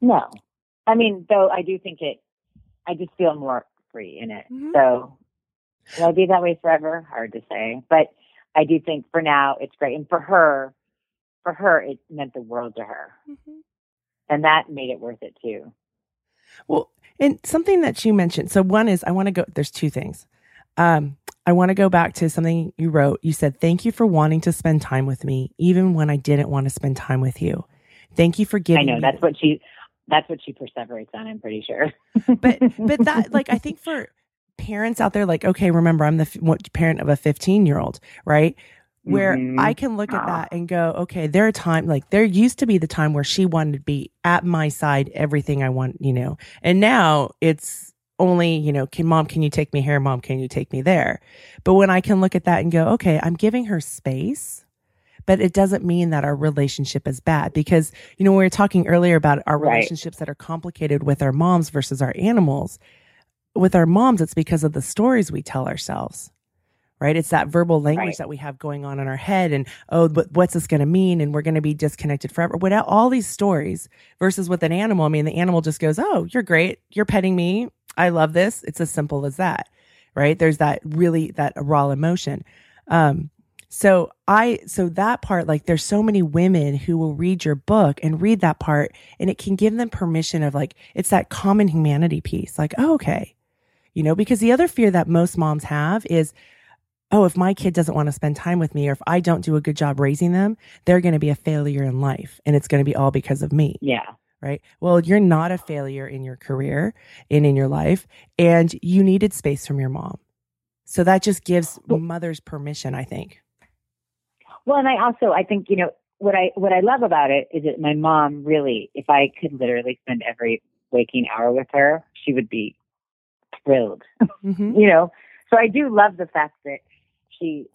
No. I mean, though I do think it I just feel more free in it. Mhm. So will I be that way forever? Hard to say. But I do think for now it's great. And for her, for her, it meant the world to her. Mhm. And that made it worth it too. Well, and something that you mentioned. So one is I want to go. There's two things. Um, I want to go back to something you wrote. You said, "Thank you for wanting to spend time with me, even when I didn't want to spend time with you. Thank you for giving." I know me that's what she that's what she perseverates on, I'm pretty sure. but but that like I think for parents out there, like okay, remember I'm the f- parent of a 15 year old, right? Where Mhm. I can look at Ah. that and go, okay, there are time like there used to be the time where she wanted to be at my side, everything I want, you know, and now it's only you know, can mom, can you take me here? Mom, can you take me there? But when I can look at that and go, okay, I'm giving her space. But it doesn't mean that our relationship is bad because, you know, we were talking earlier about our Right. relationships that are complicated with our moms versus our animals with our moms, it's because of the stories we tell ourselves, right? It's that verbal language Right. that we have going on in our head, and oh, but what's this going to mean? And we're going to be disconnected forever. Without all these stories versus with an animal, I mean, the animal just goes, "Oh, you're great. You're petting me. I love this." It's as simple as that, right? There's that really that raw emotion. Um, so I, so that part, like there's so many women who will read your book and read that part and it can give them permission of like, it's that common humanity piece. Like, oh, okay. You know, because the other fear that most moms have is, oh, if my kid doesn't want to spend time with me or if I don't do a good job raising them, they're going to be a failure in life and it's going to be all because of me yeah. right? Well, you're not a failure in your career and in your life, and you needed space from your mom. So that just gives mothers permission, I think. Well, and I also I think you know what I what I love about it is that my mom really, if I could literally spend every waking hour with her, she would be thrilled. hmm you know, so I do love the fact that she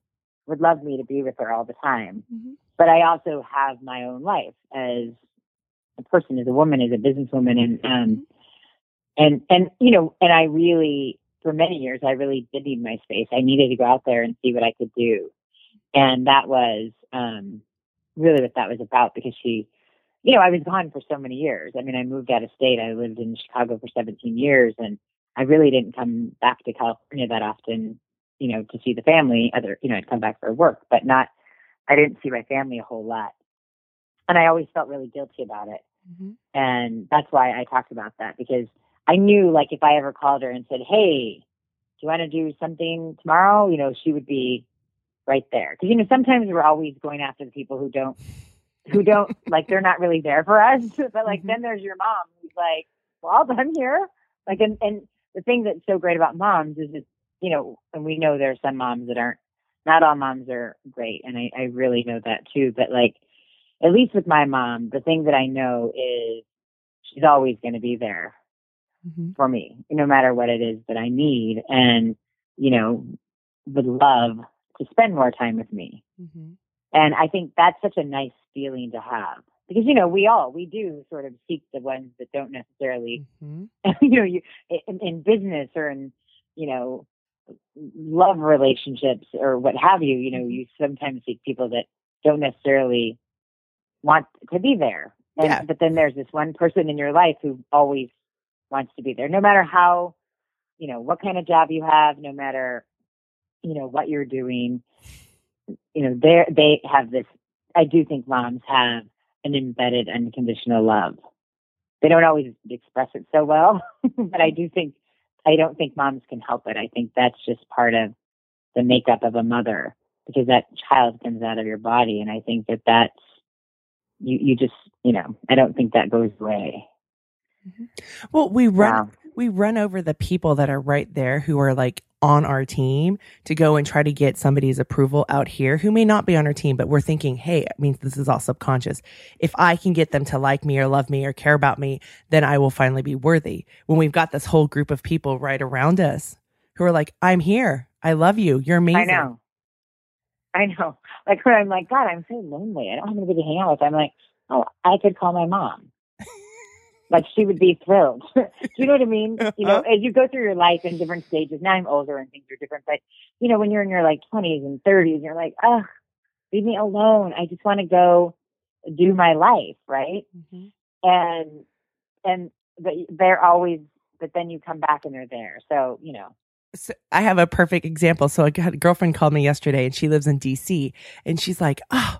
would love me to be with her all the time. hmm But I also have my own life as a person, as a woman, as a businesswoman, and um, and and you know, and I really, for many years, I really did need my space. I needed to go out there and see what I could do, and that was um, really what that was about because she, you know, I was gone for so many years. I mean, I moved out of state. I lived in Chicago for 17 years, and I really didn't come back to California that often, you know, to see the family. Other, you know, I'd come back for work, but not. I didn't see my family a whole lot, and I always felt really guilty about it. hmm And that's why I talked about that because I knew like if I ever called her and said, Hey, do you want to do something tomorrow? You know, she would be right there. Cause you know, sometimes we're always going after the people who don't, who don't like, they're not really there for us. But like, Mhm. then there's your mom who's like, well, I'm here. Like, and, and the thing that's so great about moms is that, you know, and we know there are some moms that aren't, not all moms are great. And I, I really know that too. But like, at least with my mom, the thing that I know is she's always going to be there hmm for me, no matter what it is that I need, and you know, would love to spend more time with me. hmm And I think that's such a nice feeling to have because you know we all we do sort of seek the ones that don't necessarily hmm you know you in, in business or in you know love relationships or what have you you know mm-hmm. you sometimes seek people that don't necessarily want to be there. And, Yeah. but then there's this one person in your life who always wants to be there no matter how you know what kind of job you have no matter you know what you're doing you know they they have this i do think moms have an embedded unconditional love. They don't always express it so well but i mm-hmm. do think i don't think moms can help it. I think that's just part of the makeup of a mother because that child comes out of your body. And i think that that's you you just you know i don't think that goes away. Mm-hmm. Well, we run Wow. we run over the people that are right there who are like on our team to go and try to get somebody's approval out here who may not be on our team, but we're thinking, hey, I mean, this is all subconscious. If I can get them to like me or love me or care about me, then I will finally be worthy. When we've got this whole group of people right around us who are like, I'm here. I love you. You're amazing. I know. I know. Like when I'm like, God, I'm so lonely. I don't have anybody to hang out with. I'm like, oh, I could call my mom. Like she would be thrilled. Do you know what I mean? You know, Uh-huh. as you go through your life in different stages. Now I'm older and things are different, but you know, when you're in your like 20s and 30s, you're like, oh, leave me alone. I just want to go do my life, right? Mhm. and and but they're always but then you come back and they're there. So, you know. So I have a perfect example. So a girlfriend called me yesterday and she lives in DC and she's like, Oh,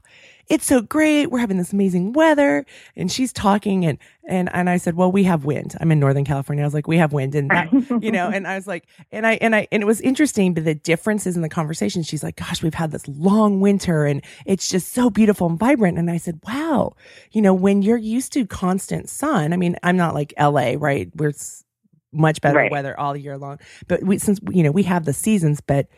it's so great. We're having this amazing weather. And she's talking and, and, and I said, well, we have wind. I'm in Northern California. I was like, we have wind and that, you know, and I was like, and I, and I, and it was interesting, but the differences in the conversation, she's like, gosh, we've had this long winter and it's just so beautiful and vibrant. And I said, wow, you know, when you're used to constant sun, I mean, I'm not like LA, right? We're much better right. weather all year long, but we, since, you know, we have the seasons, but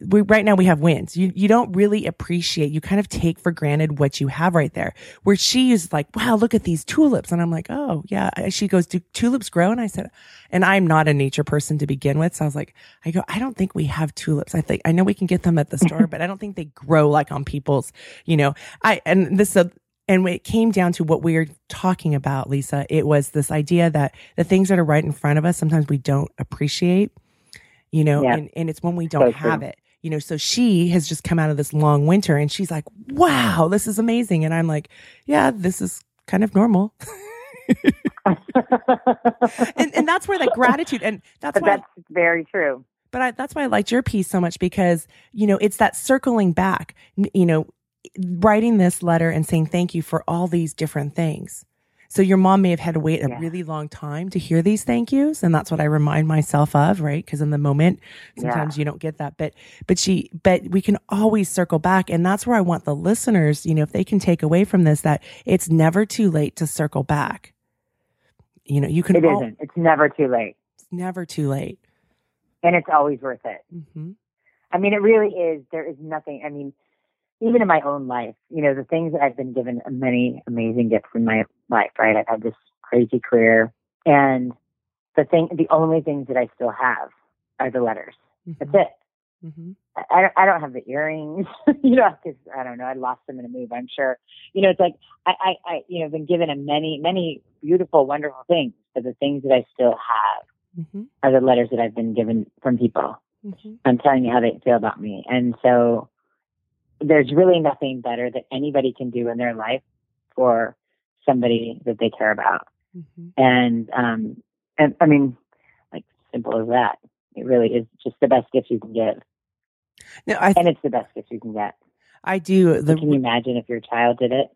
we, right now we have winds. You, you don't really appreciate, you kind of take for granted what you have right there. Where she is like, wow, look at these tulips. And I'm like, oh, yeah. She goes, do tulips grow? And I said, and I'm not a nature person to begin with. So I was like, I go, I don't think we have tulips. I think, I know we can get them at the store, but I don't think they grow like on people's, you know, I, and this, uh, and when it came down to what we were talking about, Lisa, it was this idea that the things that are right in front of us, sometimes we don't appreciate you know, yeah. and, and it's when we don't so have true. it, you know, so she has just come out of this long winter and she's like, wow, this is amazing. And I'm like, yeah, this is kind of normal. and, and that's where that gratitude and that's but why that's very true. But I, that's why I liked your piece so much because, you know, it's that circling back, you know, writing this letter and saying thank you for all these different things. So your mom may have had to wait a yeah. really long time to hear these thank yous. And that's what I remind myself of, right? Because in the moment, sometimes yeah. you don't get that. But, but she, but we can always circle back. And that's where I want the listeners, you know, if they can take away from this, that it's never too late to circle back. You know, you can. It not It's never too late. It's never too late. And it's always worth it. Mm-hmm. I mean, it really is. There is nothing. I mean, even in my own life, you know, the things that I've been given many amazing gifts in my life, right? I've had this crazy career and the thing, the only things that I still have are the letters. Mm-hmm. That's it. Mm-hmm. I, don't, I don't have the earrings, you know, because I don't know, I lost them in a move, I'm sure. You know, it's like, I, I, I, you know, been given a many, many beautiful, wonderful things, but the things that I still have mm-hmm. are the letters that I've been given from people. Mm-hmm. I'm telling you how they feel about me. And so, there's really nothing better that anybody can do in their life for somebody that they care about. Mm-hmm. And, um, and I mean, like simple as that. It really is just the best gift you can give. No, th- and it's the best gift you can get. I do. The, can you imagine if your child did it?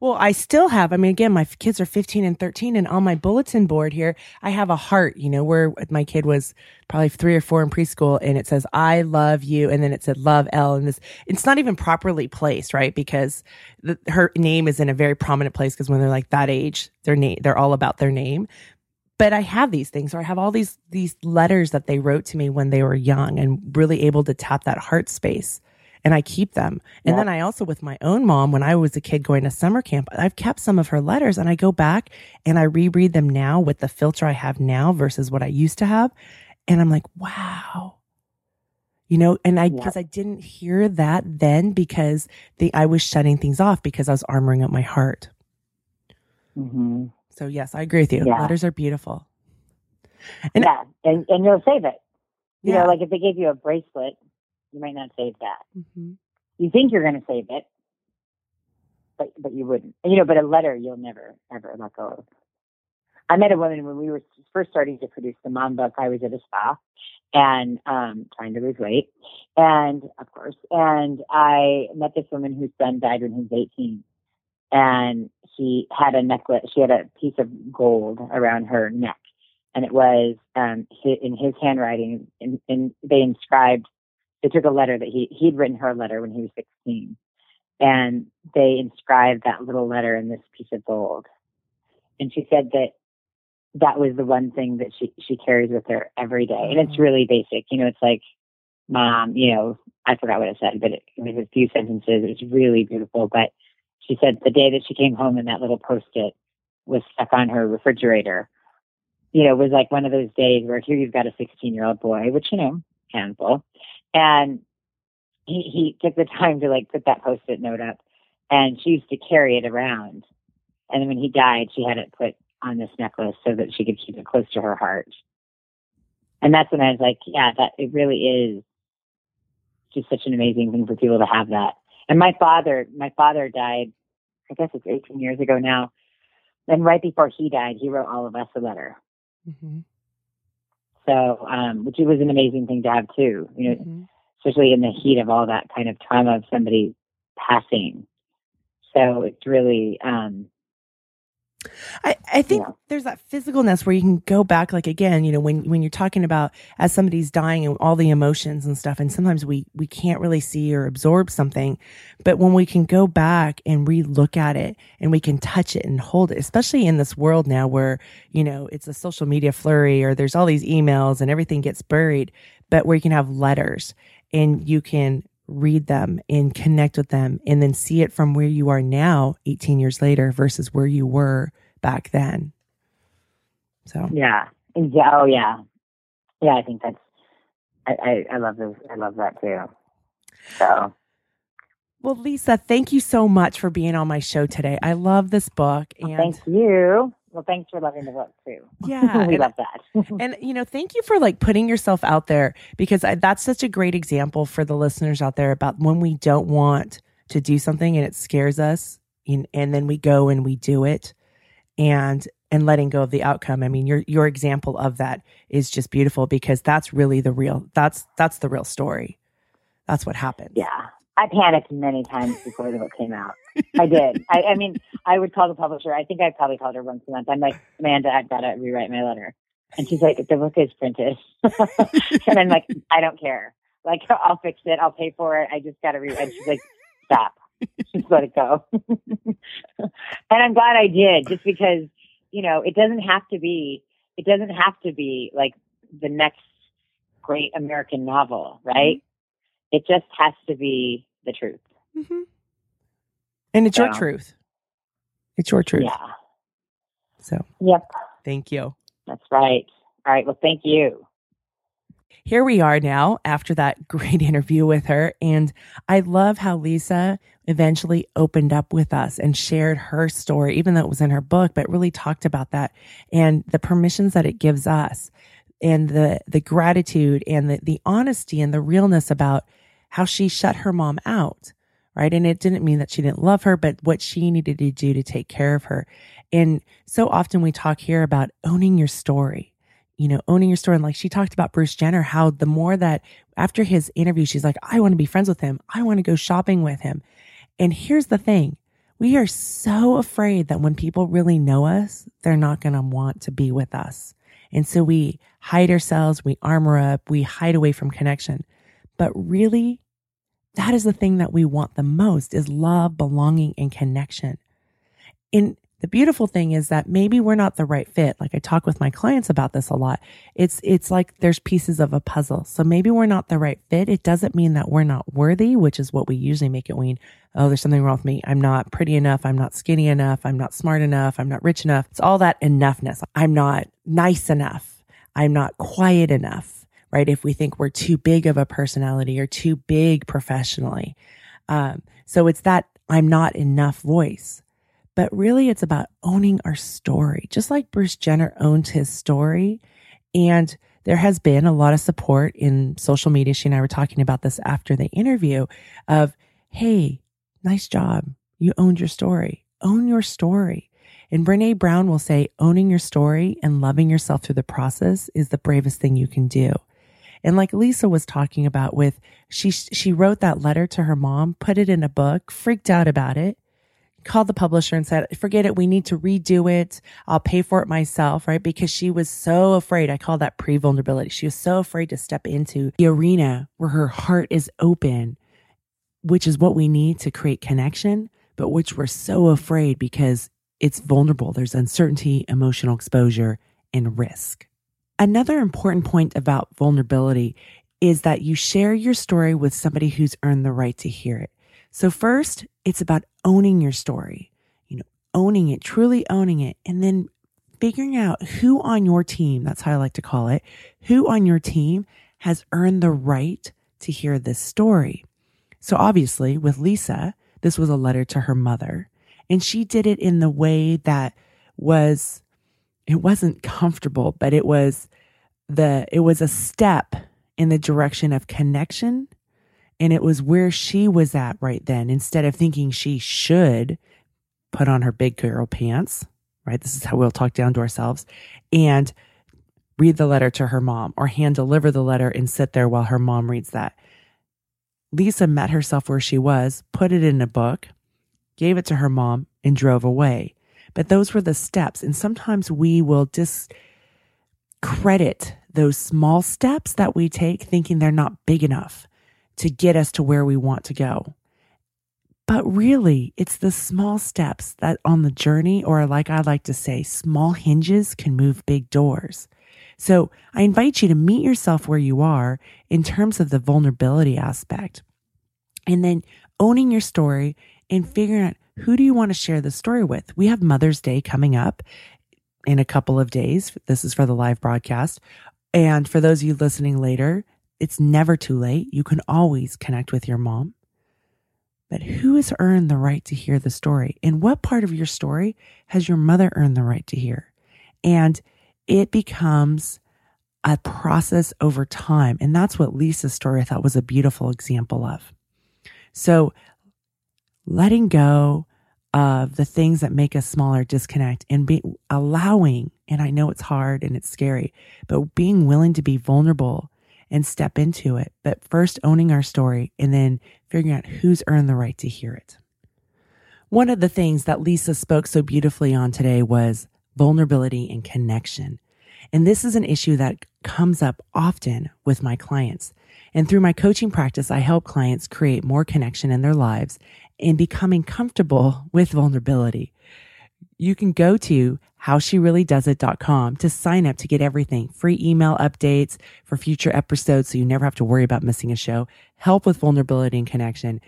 Well, I still have. I mean, again, my kids are 15 and 13, and on my bulletin board here, I have a heart, you know, where my kid was probably three or four in preschool, and it says, I love you. And then it said, love L. And this, it's not even properly placed, right? Because the, her name is in a very prominent place because when they're like that age, their name, they're all about their name. But I have these things, or I have all these, these letters that they wrote to me when they were young and really able to tap that heart space and I keep them. And then I also, with my own mom, when I was a kid going to summer camp, I've kept some of her letters and I go back and I reread them now with the filter I have now versus what I used to have. And I'm like, wow. You know, and I, because I didn't hear that then because the, I was shutting things off because I was armoring up my heart. Mm-hmm. So yes, I agree with you. Yeah. Letters are beautiful. And yeah, and, and you'll save it. You yeah. know, like if they gave you a bracelet you might not save that. Mm-hmm. You think you're going to save it, but but you wouldn't. You know, but a letter you'll never ever let go of. I met a woman when we were first starting to produce the mom book. I was at a spa and um, trying to lose weight, and of course, and I met this woman whose son died when he was 18, and she had a necklace. She had a piece of gold around her neck, and it was um, in his handwriting, and, and they inscribed they took a letter that he he'd written her a letter when he was 16 and they inscribed that little letter in this piece of gold. And she said that that was the one thing that she she carries with her every day. And it's mm-hmm. really basic. You know it's like mom you know i forgot what it said but it, it was a few sentences. It was really beautiful. But she said the day that she came home and that little post-it was stuck on her refrigerator you know, was like one of those days where here you've got a 16 year old boy, which, you know, handful, and he, he took the time to like put that post-it note up and she used to carry it around. And then when he died, she had it put on this necklace so that she could keep it close to her heart. And that's when I was like, yeah, that it really is just such an amazing thing for people to have that. And my father, my father died, I guess it's 18 years ago now. And right before he died, he wrote all of us a letter. Mm-hmm. So, um, which was an amazing thing to have too. You know, Mhm. especially in the heat of all that kind of trauma of somebody passing. So it's really, um, I, I think Yeah. there's that physicalness where you can go back, like again, you know, when, when you're talking about as somebody's dying and all the emotions and stuff, and sometimes we, we can't really see or absorb something, but when we can go back and re-look at it and we can touch it and hold it, especially in this world now where, you know, it's a social media flurry or there's all these emails and everything gets buried, but where you can have letters and you can read them and connect with them and then see it from where you are now 18 years later versus where you were back then. So yeah. Yeah, oh yeah. Yeah, I think that's, I, I, I love those. I love that too. So well Lisa, thank you so much for being on my show today. I love this book and thank you. Well, thanks for loving the book too. yeah, we and- love that. And you know, thank you for like putting yourself out there because I, that's such a great example for the listeners out there about when we don't want to do something and it scares us, and, and then we go and we do it, and and letting go of the outcome. I mean, your your example of that is just beautiful because that's really the real that's that's the real story. That's what happened. Yeah. I panicked many times before the book came out. I did. I, I mean, I would call the publisher. I think I probably called her once a month. I'm like, Amanda, I've got to rewrite my letter. And she's like, the book is printed. and I'm like, I don't care. Like, I'll fix it. I'll pay for it. I just got to rewrite. And she's like, stop. Just let it go. and I'm glad I did just because, you know, it doesn't have to be, it doesn't have to be like the next great American novel, right? It just has to be the truth. hmm And it's your truth. It's your truth. Yeah. So Yep. thank you. That's right. All right. Well, thank you. here we are now after that great interview with her. And I love how Lisa eventually opened up with us and shared her story, even though it was in her book, but really talked about that and the permissions that it gives us and the, the gratitude and the, the honesty and the realness about how she shut her mom out. Right. And it didn't mean that she didn't love her, but what she needed to do to take care of her. And so often we talk here about owning your story you know, owning your story. And like she talked about Bruce Jenner, how the more that after his interview, she's like, I want to be friends with him. I want to go shopping with him. And here's the thing. We are so afraid that when people really know us, they're not going to want to be with us. And so we hide ourselves, we armor up, we hide away from connection. But really, that is the thing that we want the most is love, belonging, and connection. And the beautiful thing is that maybe we're not the right fit. Like I talk with my clients about this a lot. It's, it's like there's pieces of a puzzle. So maybe we're not the right fit. It doesn't mean that we're not worthy, which is what we usually make it mean. Oh, there's something wrong with me. I'm not pretty enough. I'm not skinny enough. I'm not smart enough. I'm not rich enough. It's all that enoughness. I'm not nice enough. I'm not quiet enough, right? If we think we're too big of a personality or too big professionally. Um, so it's that I'm not enough voice but really it's about owning our story, just like Bruce Jenner owned his story. And there has been a lot of support in social media. She and I were talking about this after the interview of, Hey, nice job. You owned your story. Own your story. And Brene Brown will say, owning your story and loving yourself through the process is the bravest thing you can do. And like Lisa was talking about with, she, she wrote that letter to her mom, put it in a book, freaked out about it called the publisher and said, forget it. We need to redo it. I'll pay for it myself, right? Because she was so afraid. I call that pre vulnerability. She was so afraid to step into the arena where her heart is open, which is what we need to create connection, but which we're so afraid because it's vulnerable. There's uncertainty, emotional exposure, and risk. Another important point about vulnerability is that you share your story with somebody who's earned the right to hear it. So first, it's about owning your story, you know, owning it, truly owning it, and then figuring out who on your team, that's how I like to call it, who on your team has earned the right to hear this story. So obviously with Lisa, this was a letter to her mother and she did it in the way that was, it wasn't comfortable, but it was the, it was a step in the direction of connection and it was where she was at right then. Instead of thinking she should put on her big girl pants, right? This is how we'll talk down to ourselves and read the letter to her mom or hand deliver the letter and sit there while her mom reads that. Lisa met herself where she was, put it in a book, gave it to her mom, and drove away. But those were the steps. And sometimes we will discredit those small steps that we take, thinking they're not big enough to get us to where we want to go. But really, it's the small steps that on the journey, or like I like to say, small hinges can move big doors. So I invite you to meet yourself where you are in terms of the vulnerability aspect and then owning your story and figuring out who do you want to share the story with? We have Mother's Day coming up in a couple of days. This is for the live broadcast. And for those of you listening later, it's never too late. You can always connect with your mom. But who has earned the right to hear the story? And what part of your story has your mother earned the right to hear? And it becomes a process over time. And that's what Lisa's story I thought was a beautiful example of. So letting go of the things that make us smaller disconnect and be allowing, and I know it's hard and it's scary, but being willing to be vulnerable and step into it. But first owning our story and then figuring out who's earned the right to hear it. One of the things that Lisa spoke so beautifully on today was vulnerability and connection. And this is an issue that comes up often with my clients. And through my coaching practice, I help clients create more connection in their lives and becoming comfortable with vulnerability. You can go to howshereallydoesit.com to sign up to get everything free email updates for future episodes so you never have to worry about missing a show, help with vulnerability and connection,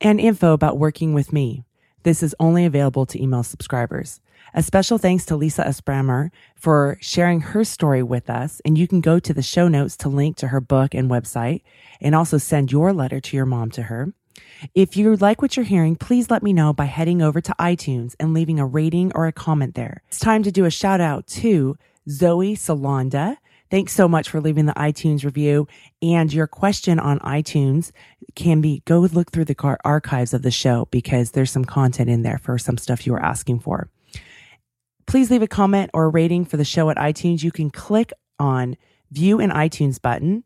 and info about working with me. This is only available to email subscribers. A special thanks to Lisa Erspamer for sharing her story with us. And you can go to the show notes to link to her book and website and also send your letter to your mom to her. If you like what you're hearing, please let me know by heading over to iTunes and leaving a rating or a comment there. It's time to do a shout out to Zoe Salonda. Thanks so much for leaving the iTunes review and your question on iTunes can be go look through the archives of the show because there's some content in there for some stuff you were asking for. Please leave a comment or a rating for the show at iTunes. You can click on view an iTunes button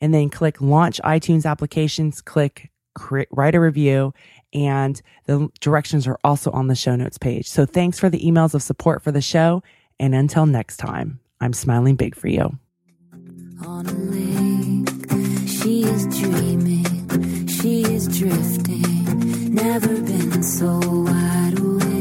and then click launch iTunes applications, click create, write a review, and the directions are also on the show notes page. So thanks for the emails of support for the show. And until next time, I'm smiling big for you. On a lake, she is dreaming, she is drifting, never been so wide awake.